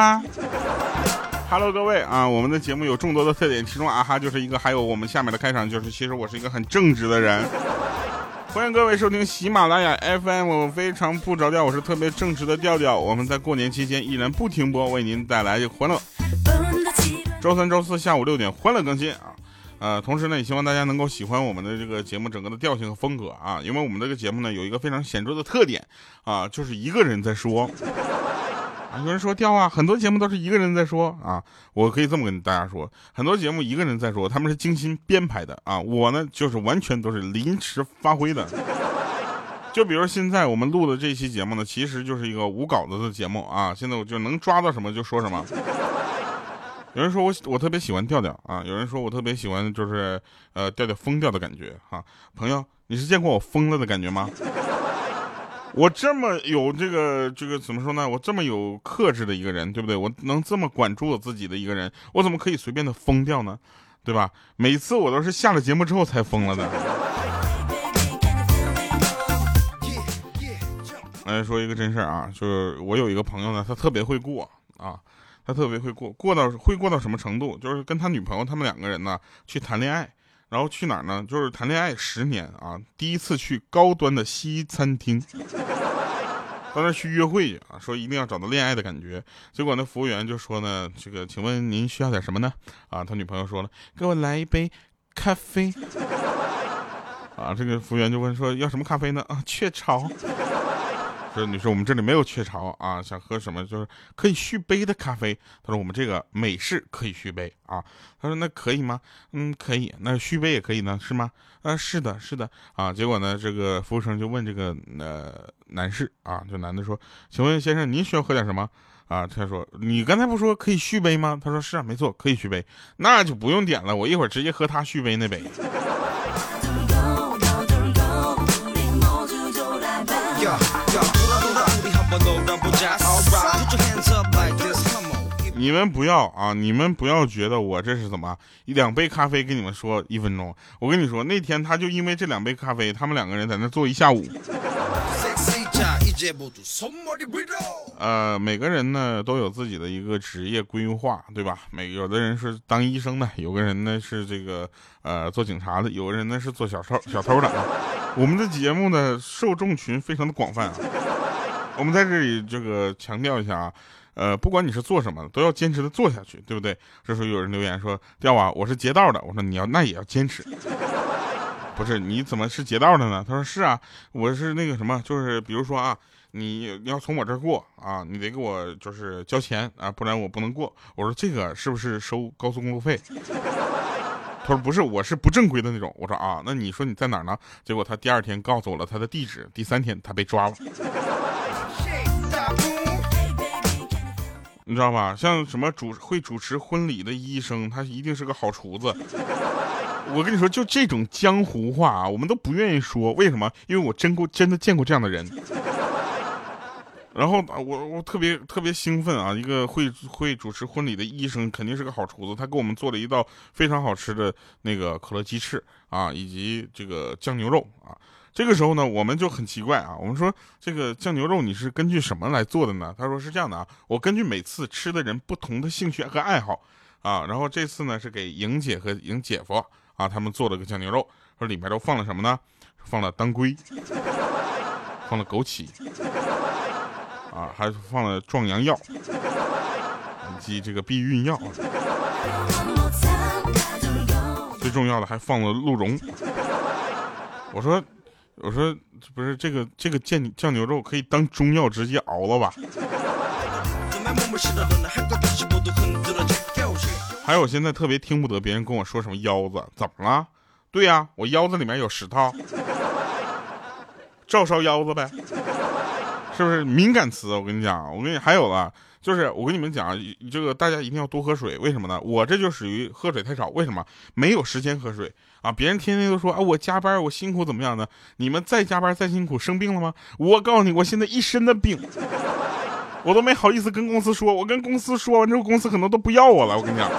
哈，Hello，各位啊，我们的节目有众多的特点，其中啊哈就是一个，还有我们下面的开场就是，其实我是一个很正直的人。欢迎各位收听喜马拉雅 FM，非常不着调，我是特别正直的调调。我们在过年期间依然不停播，为您带来欢乐。周三、周四下午六点欢乐更新啊。呃，同时呢，也希望大家能够喜欢我们的这个节目整个的调性和风格啊，因为我们这个节目呢有一个非常显著的特点啊，就是一个人在说。有人说调啊，很多节目都是一个人在说啊，我可以这么跟大家说，很多节目一个人在说，他们是精心编排的啊，我呢就是完全都是临时发挥的。就比如现在我们录的这期节目呢，其实就是一个无稿子的节目啊，现在我就能抓到什么就说什么。有人说我我特别喜欢调调啊，有人说我特别喜欢就是呃调调疯掉的感觉哈。朋友，你是见过我疯了的感觉吗？我这么有这个这个怎么说呢？我这么有克制的一个人，对不对？我能这么管住我自己的一个人，我怎么可以随便的疯掉呢？对吧？每次我都是下了节目之后才疯了的。来说一个真事儿啊，就是我有一个朋友呢，他特别会过啊。他特别会过，过到会过到什么程度？就是跟他女朋友他们两个人呢去谈恋爱，然后去哪儿呢？就是谈恋爱十年啊，第一次去高端的西餐厅，到那去约会去啊，说一定要找到恋爱的感觉。结果那服务员就说呢，这个请问您需要点什么呢？啊，他女朋友说了，给我来一杯咖啡。啊，这个服务员就问说要什么咖啡呢？啊，雀巢。说女士，我们这里没有雀巢啊，想喝什么就是可以续杯的咖啡。他说我们这个美式可以续杯啊。他说那可以吗？嗯，可以。那续杯也可以呢，是吗？啊，是的，是的啊。结果呢，这个服务生就问这个呃男士啊，就男的说，请问先生您需要喝点什么啊？他说你刚才不说可以续杯吗？他说是啊，没错，可以续杯，那就不用点了，我一会儿直接喝他续杯那杯。你们不要啊！你们不要觉得我这是怎么一两杯咖啡跟你们说一分钟。我跟你说，那天他就因为这两杯咖啡，他们两个人在那坐一下午。呃，每个人呢都有自己的一个职业规划，对吧？每有的人是当医生的，有个人呢是这个呃做警察的，有个人呢是做小偷小偷的啊。我们的节目呢受众群非常的广泛啊。我们在这里这个强调一下啊。呃，不管你是做什么，都要坚持的做下去，对不对？这时候有人留言说：“调啊，我是劫道的。”我说：“你要那也要坚持。”不是，你怎么是劫道的呢？他说：“是啊，我是那个什么，就是比如说啊，你要从我这儿过啊，你得给我就是交钱啊，不然我不能过。”我说：“这个是不是收高速公路费？” 他说：“不是，我是不正规的那种。”我说：“啊，那你说你在哪儿呢？”结果他第二天告诉我了他的地址，第三天他被抓了。你知道吧？像什么主会主持婚礼的医生，他一定是个好厨子。我跟你说，就这种江湖话啊，我们都不愿意说。为什么？因为我真过真的见过这样的人。然后我我特别特别兴奋啊！一个会会主持婚礼的医生，肯定是个好厨子。他给我们做了一道非常好吃的那个可乐鸡翅啊，以及这个酱牛肉啊。这个时候呢，我们就很奇怪啊，我们说这个酱牛肉你是根据什么来做的呢？他说是这样的啊，我根据每次吃的人不同的兴趣和爱好啊，然后这次呢是给莹姐和莹姐夫啊他们做了个酱牛肉，说里面都放了什么呢？放了当归，放了枸杞，啊，还放了壮阳药，以及这个避孕药，最重要的还放了鹿茸。我说。我说不是这个这个酱酱牛肉可以当中药直接熬了吧？还有我现在特别听不得别人跟我说什么腰子，怎么了？对呀，我腰子里面有石头，照烧腰子呗，是不是敏感词？我跟你讲，我跟你还有了。就是我跟你们讲，这个大家一定要多喝水。为什么呢？我这就属于喝水太少。为什么？没有时间喝水啊！别人天天都说啊，我加班，我辛苦怎么样的？你们再加班再辛苦，生病了吗？我告诉你，我现在一身的病，我都没好意思跟公司说。我跟公司说完之后，公司可能都不要我了。我跟你讲。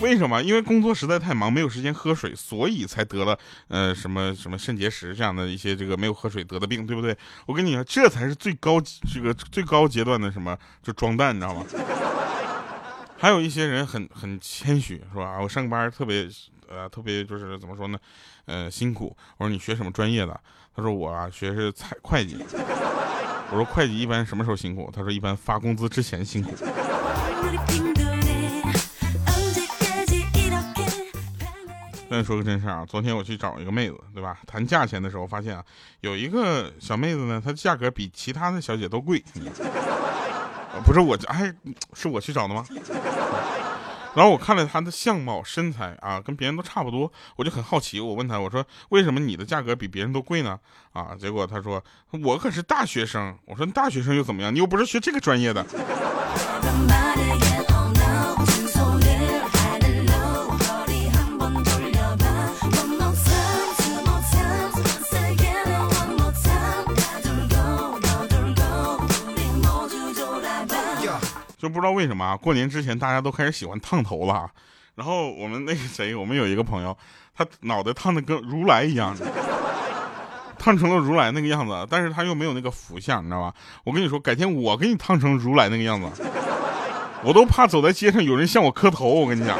为什么？因为工作实在太忙，没有时间喝水，所以才得了呃什么什么肾结石这样的一些这个没有喝水得的病，对不对？我跟你说，这才是最高这个最高阶段的什么，就装蛋，你知道吗？还有一些人很很谦虚，是吧？我上班特别呃特别就是怎么说呢？呃辛苦。我说你学什么专业的？他说我啊学是财会计。我说会计一般什么时候辛苦？他说一般发工资之前辛苦。跟你说个真事儿啊，昨天我去找一个妹子，对吧？谈价钱的时候发现啊，有一个小妹子呢，她价格比其他的小姐都贵。不是我，哎，是我去找的吗？然后我看了他的相貌、身材啊，跟别人都差不多，我就很好奇，我问他，我说为什么你的价格比别人都贵呢？啊，结果他说我可是大学生。我说大学生又怎么样？你又不是学这个专业的。就不知道为什么啊，过年之前大家都开始喜欢烫头了，然后我们那个谁，我们有一个朋友，他脑袋烫的跟如来一样，烫成了如来那个样子，但是他又没有那个福相，你知道吧？我跟你说，改天我给你烫成如来那个样子，我都怕走在街上有人向我磕头，我跟你讲。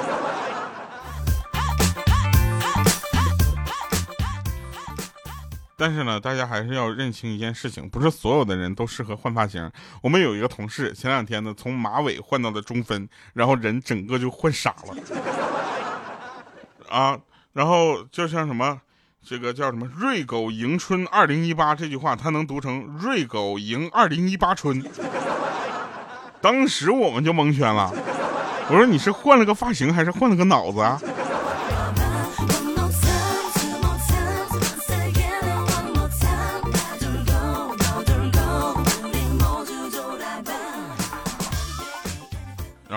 但是呢，大家还是要认清一件事情，不是所有的人都适合换发型。我们有一个同事，前两天呢从马尾换到了中分，然后人整个就换傻了。啊，然后就像什么，这个叫什么“瑞狗迎春二零一八”这句话，它能读成“瑞狗迎二零一八春”。当时我们就蒙圈了，我说你是换了个发型，还是换了个脑子啊？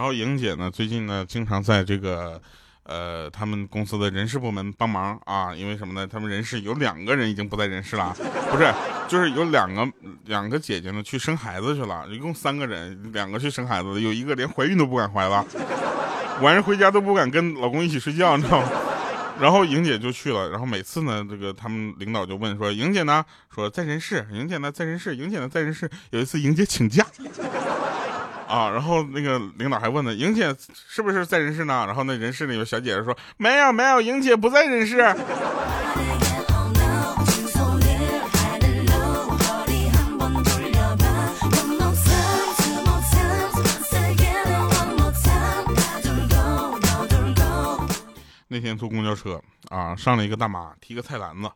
后莹姐呢，最近呢，经常在这个，呃，他们公司的人事部门帮忙啊。因为什么呢？他们人事有两个人已经不在人事了，不是，就是有两个两个姐姐呢去生孩子去了，一共三个人，两个去生孩子，有一个连怀孕都不敢怀了，晚上回家都不敢跟老公一起睡觉，你知道吗？然后莹姐就去了，然后每次呢，这个他们领导就问说，莹姐呢？说在人事，莹姐呢在人事，莹姐呢在人事。有一次莹姐请假。啊，然后那个领导还问呢，莹姐是不是在人事呢？然后那人事里有小姐姐说，没有没有，莹姐不在人事。那天坐公交车啊，上了一个大妈提个菜篮子，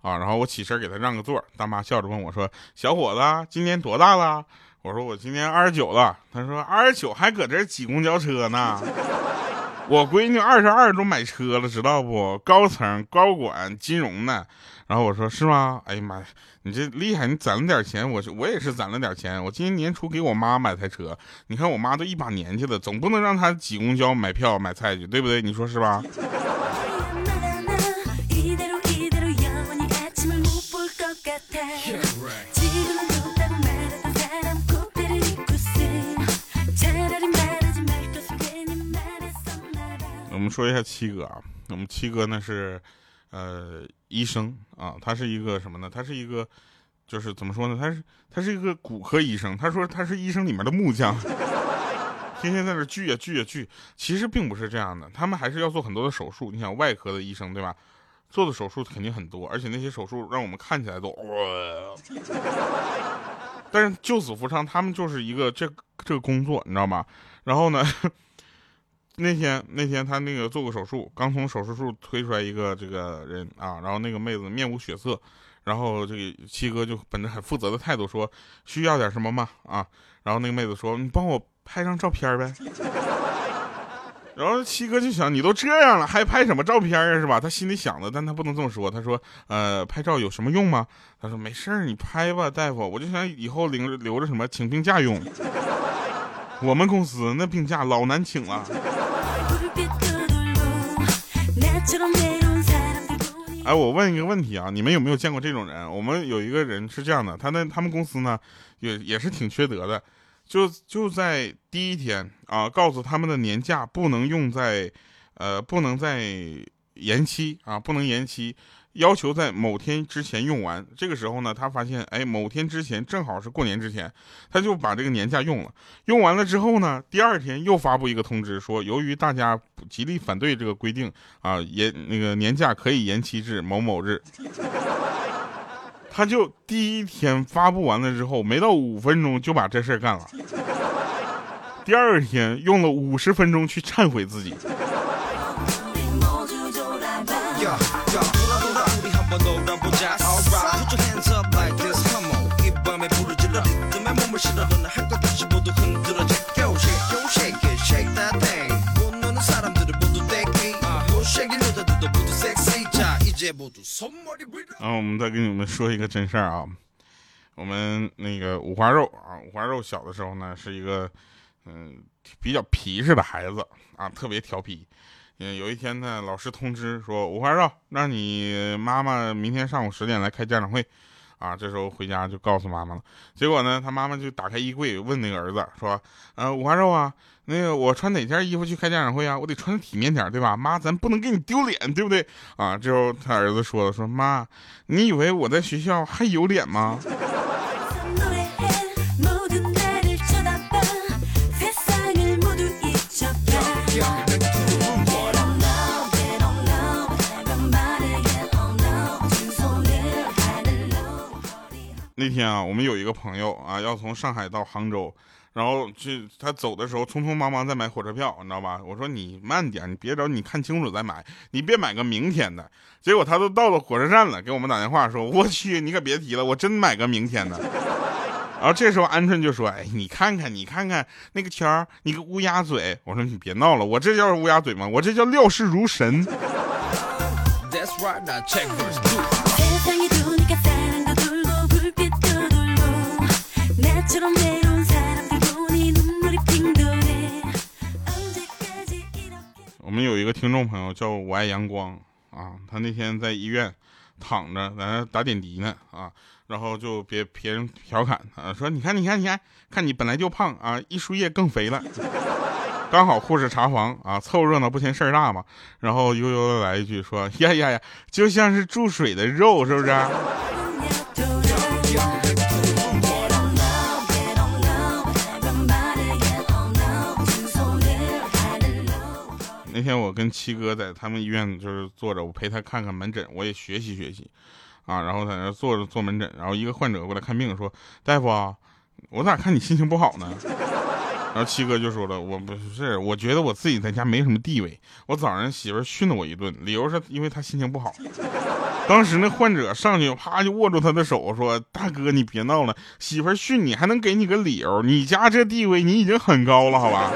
啊，然后我起身给她让个座，大妈笑着问我说，小伙子今年多大了？我说我今年二十九了，他说二十九还搁这挤公交车呢。我闺女二十二都买车了，知道不？高层高管金融的。然后我说是吗？哎呀妈呀，你这厉害，你攒了点钱。我我也是攒了点钱，我今年年初给我妈买台车。你看我妈都一把年纪了，总不能让她挤公交买票买菜去，对不对？你说是吧？说一下七哥啊，我们七哥呢是，呃，医生啊，他是一个什么呢？他是一个，就是怎么说呢？他是他是一个骨科医生。他说他是医生里面的木匠，天天在这锯呀锯呀锯。其实并不是这样的，他们还是要做很多的手术。你想外科的医生对吧？做的手术肯定很多，而且那些手术让我们看起来都哇。但是救死扶伤，他们就是一个这这个工作，你知道吗？然后呢？那天那天他那个做过手术，刚从手术室推出来一个这个人啊，然后那个妹子面无血色，然后这个七哥就本着很负责的态度说需要点什么吗？啊，然后那个妹子说你帮我拍张照片呗。然后七哥就想你都这样了还拍什么照片啊是吧？他心里想的，但他不能这么说。他说呃拍照有什么用吗？他说没事儿你拍吧大夫，我就想以后领留着什么请病假用。我们公司那病假老难请了。哎，我问一个问题啊，你们有没有见过这种人？我们有一个人是这样的，他那他们公司呢，也也是挺缺德的，就就在第一天啊，告诉他们的年假不能用在，呃，不能再延期啊，不能延期。要求在某天之前用完，这个时候呢，他发现，哎，某天之前正好是过年之前，他就把这个年假用了。用完了之后呢，第二天又发布一个通知，说由于大家极力反对这个规定啊，延那个年假可以延期至某某日。他就第一天发布完了之后，没到五分钟就把这事儿干了。第二天用了五十分钟去忏悔自己。啊我们再跟你们说一个真事儿啊，我们那个五花肉啊，五花肉小的时候呢是一个嗯比较皮实的孩子啊，特别调皮。嗯，有一天呢，老师通知说五花肉，让你妈妈明天上午十点来开家长会。啊，这时候回家就告诉妈妈了。结果呢，他妈妈就打开衣柜问那个儿子说：“呃，五花肉啊，那个我穿哪件衣服去开家长会啊？我得穿的体面点，对吧？妈，咱不能给你丢脸，对不对？”啊，之后他儿子说了：“说妈，你以为我在学校还有脸吗？”那天啊，我们有一个朋友啊，要从上海到杭州，然后去他走的时候匆匆忙忙在买火车票，你知道吧？我说你慢点，你别着，你看清楚再买，你别买个明天的。结果他都到了火车站了，给我们打电话说：“我去，你可别提了，我真买个明天的。”然后这时候鹌鹑就说：“哎，你看看，你看看那个天儿，你个乌鸦嘴。”我说：“你别闹了，我这叫乌鸦嘴吗？我这叫料事如神。”我们有一个听众朋友叫我爱阳光啊，他那天在医院躺着在那打点滴呢啊，然后就别别人调侃他说：“你看你看你看，看你本来就胖啊，一输液更肥了。”刚好护士查房啊，凑热闹不嫌事儿大嘛，然后悠悠的来一句说：“呀呀呀，就像是注水的肉，是不是？”那天我跟七哥在他们医院就是坐着，我陪他看看门诊，我也学习学习，啊，然后在那坐着做门诊，然后一个患者过来看病，说：“大夫，我咋看你心情不好呢？” 然后七哥就说了：“我不是，我觉得我自己在家没什么地位，我早上媳妇训了我一顿，理由是因为他心情不好。”当时那患者上去啪就握住他的手说：“大哥，你别闹了，媳妇训你还能给你个理由？你家这地位你已经很高了，好吧？”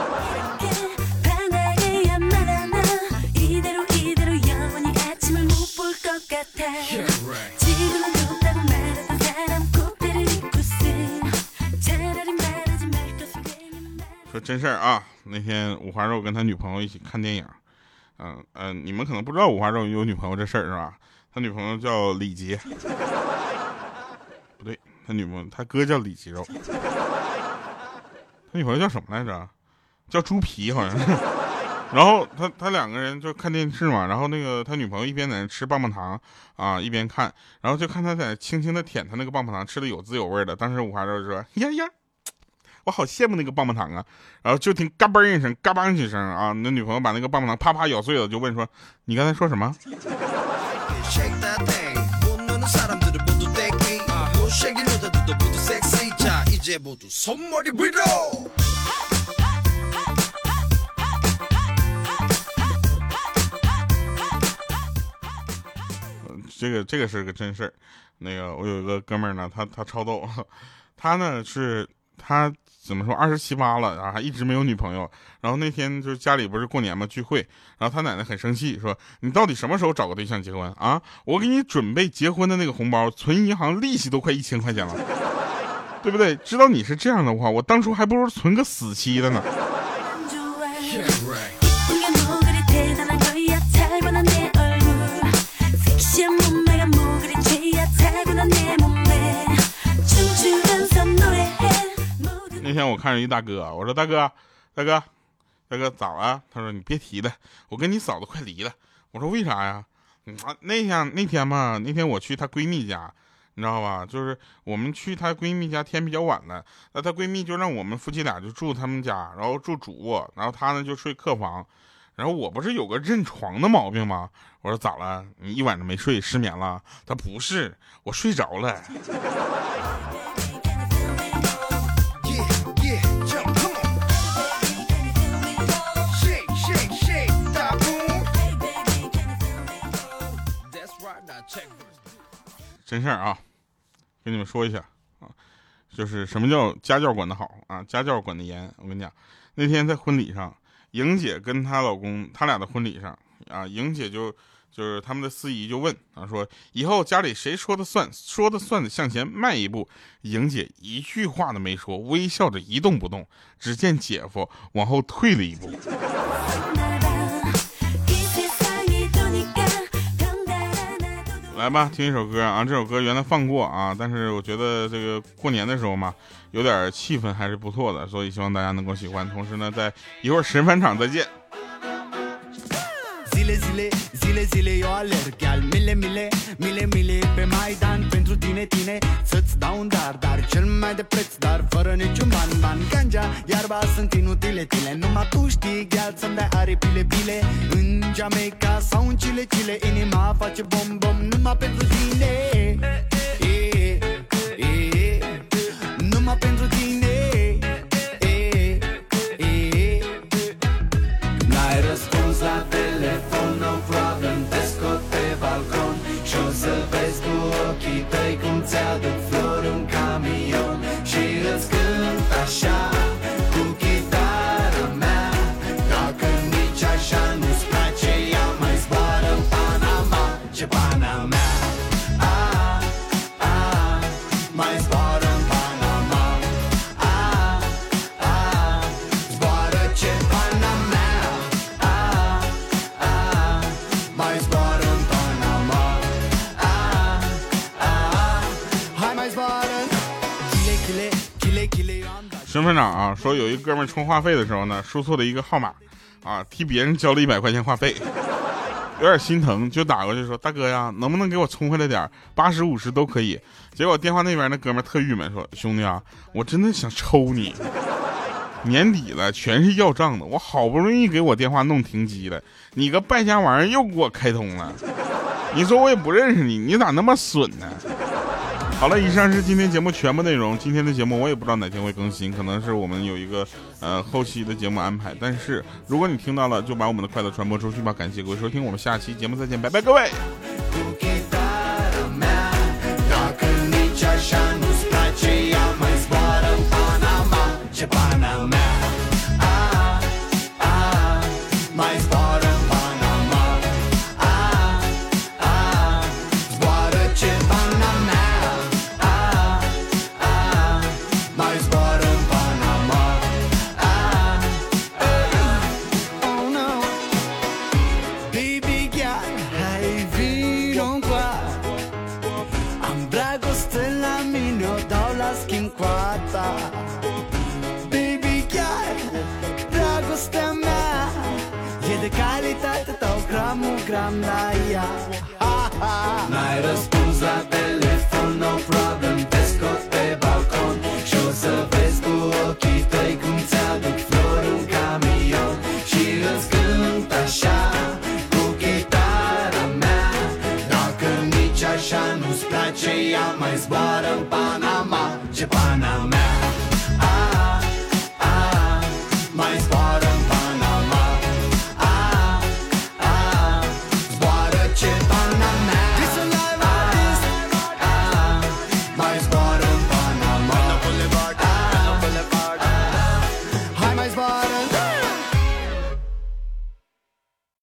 说真事儿啊，那天五花肉跟他女朋友一起看电影，嗯嗯，你们可能不知道五花肉有女朋友这事儿是吧？他女朋友叫李杰，不对，他女朋友他哥叫李肌肉，他女朋友叫什么来着？叫猪皮好像是。然后他他两个人就看电视嘛，然后那个他女朋友一边在那吃棒棒糖啊，一边看，然后就看他在轻轻的舔他那个棒棒糖，吃的有滋有味的。当时五花肉就说：“呀呀，我好羡慕那个棒棒糖啊！”然后就听嘎嘣一声，嘎嘣几声啊，那女朋友把那个棒棒糖啪啪咬碎了，就问说：“你刚才说什么？”这个这个是个真事儿，那个我有一个哥们儿呢，他他超逗，他呢是他怎么说二十七八了然后，还一直没有女朋友。然后那天就是家里不是过年嘛聚会，然后他奶奶很生气，说你到底什么时候找个对象结婚啊？我给你准备结婚的那个红包，存银行利息都快一千块钱了，对不对？知道你是这样的话，我当初还不如存个死期的呢。那天我看着一大哥，我说大哥，大哥，大哥咋了？他说你别提了，我跟你嫂子快离了。我说为啥呀？啊，那天那天嘛，那天我去她闺蜜家，你知道吧？就是我们去她闺蜜家，天比较晚了，那她闺蜜就让我们夫妻俩就住他们家，然后住主卧，然后她呢就睡客房。然后我不是有个认床的毛病吗？我说咋了？你一晚上没睡，失眠了？她不是，我睡着了。真事儿啊，跟你们说一下啊，就是什么叫家教管得好啊，家教管得严。我跟你讲，那天在婚礼上，莹姐跟她老公，他俩的婚礼上啊，莹姐就就是他们的司仪就问啊，说以后家里谁说的算，说的算的向前迈一步。莹姐一句话都没说，微笑着一动不动。只见姐夫往后退了一步。来吧，听一首歌啊！这首歌原来放过啊，但是我觉得这个过年的时候嘛，有点气氛还是不错的，所以希望大家能够喜欢。同时呢，在一会儿神返场再见。Zile, zile, zile, zile eu alerg. Al mile, mile, mile, mile Pe Maidan. Pentru tine, tine Să-ți dau un dar, dar cel mai de preț Dar fără niciun ban, ban. Ganja, iarba sunt inutile, tile Numai tu știi, gheal să-mi dai aripile, pile În Jamaica sau în Chile, Chile Inima face bom, bom. Numai pentru tine. Numai 身份证啊，说有一哥们充话费的时候呢，输错了一个号码，啊，替别人交了一百块钱话费，有点心疼，就打过去说：“大哥呀，能不能给我充回来点？八十五十都可以。”结果电话那边那哥们特郁闷，说：“兄弟啊，我真的想抽你！年底了，全是要账的，我好不容易给我电话弄停机了，你个败家玩意儿又给我开通了，你说我也不认识你，你咋那么损呢？”好了，以上是今天节目全部内容。今天的节目我也不知道哪天会更新，可能是我们有一个呃后期的节目安排。但是如果你听到了，就把我们的快乐传播出去吧。感谢各位收听，我们下期节目再见，拜拜，各位。bottom, bottom.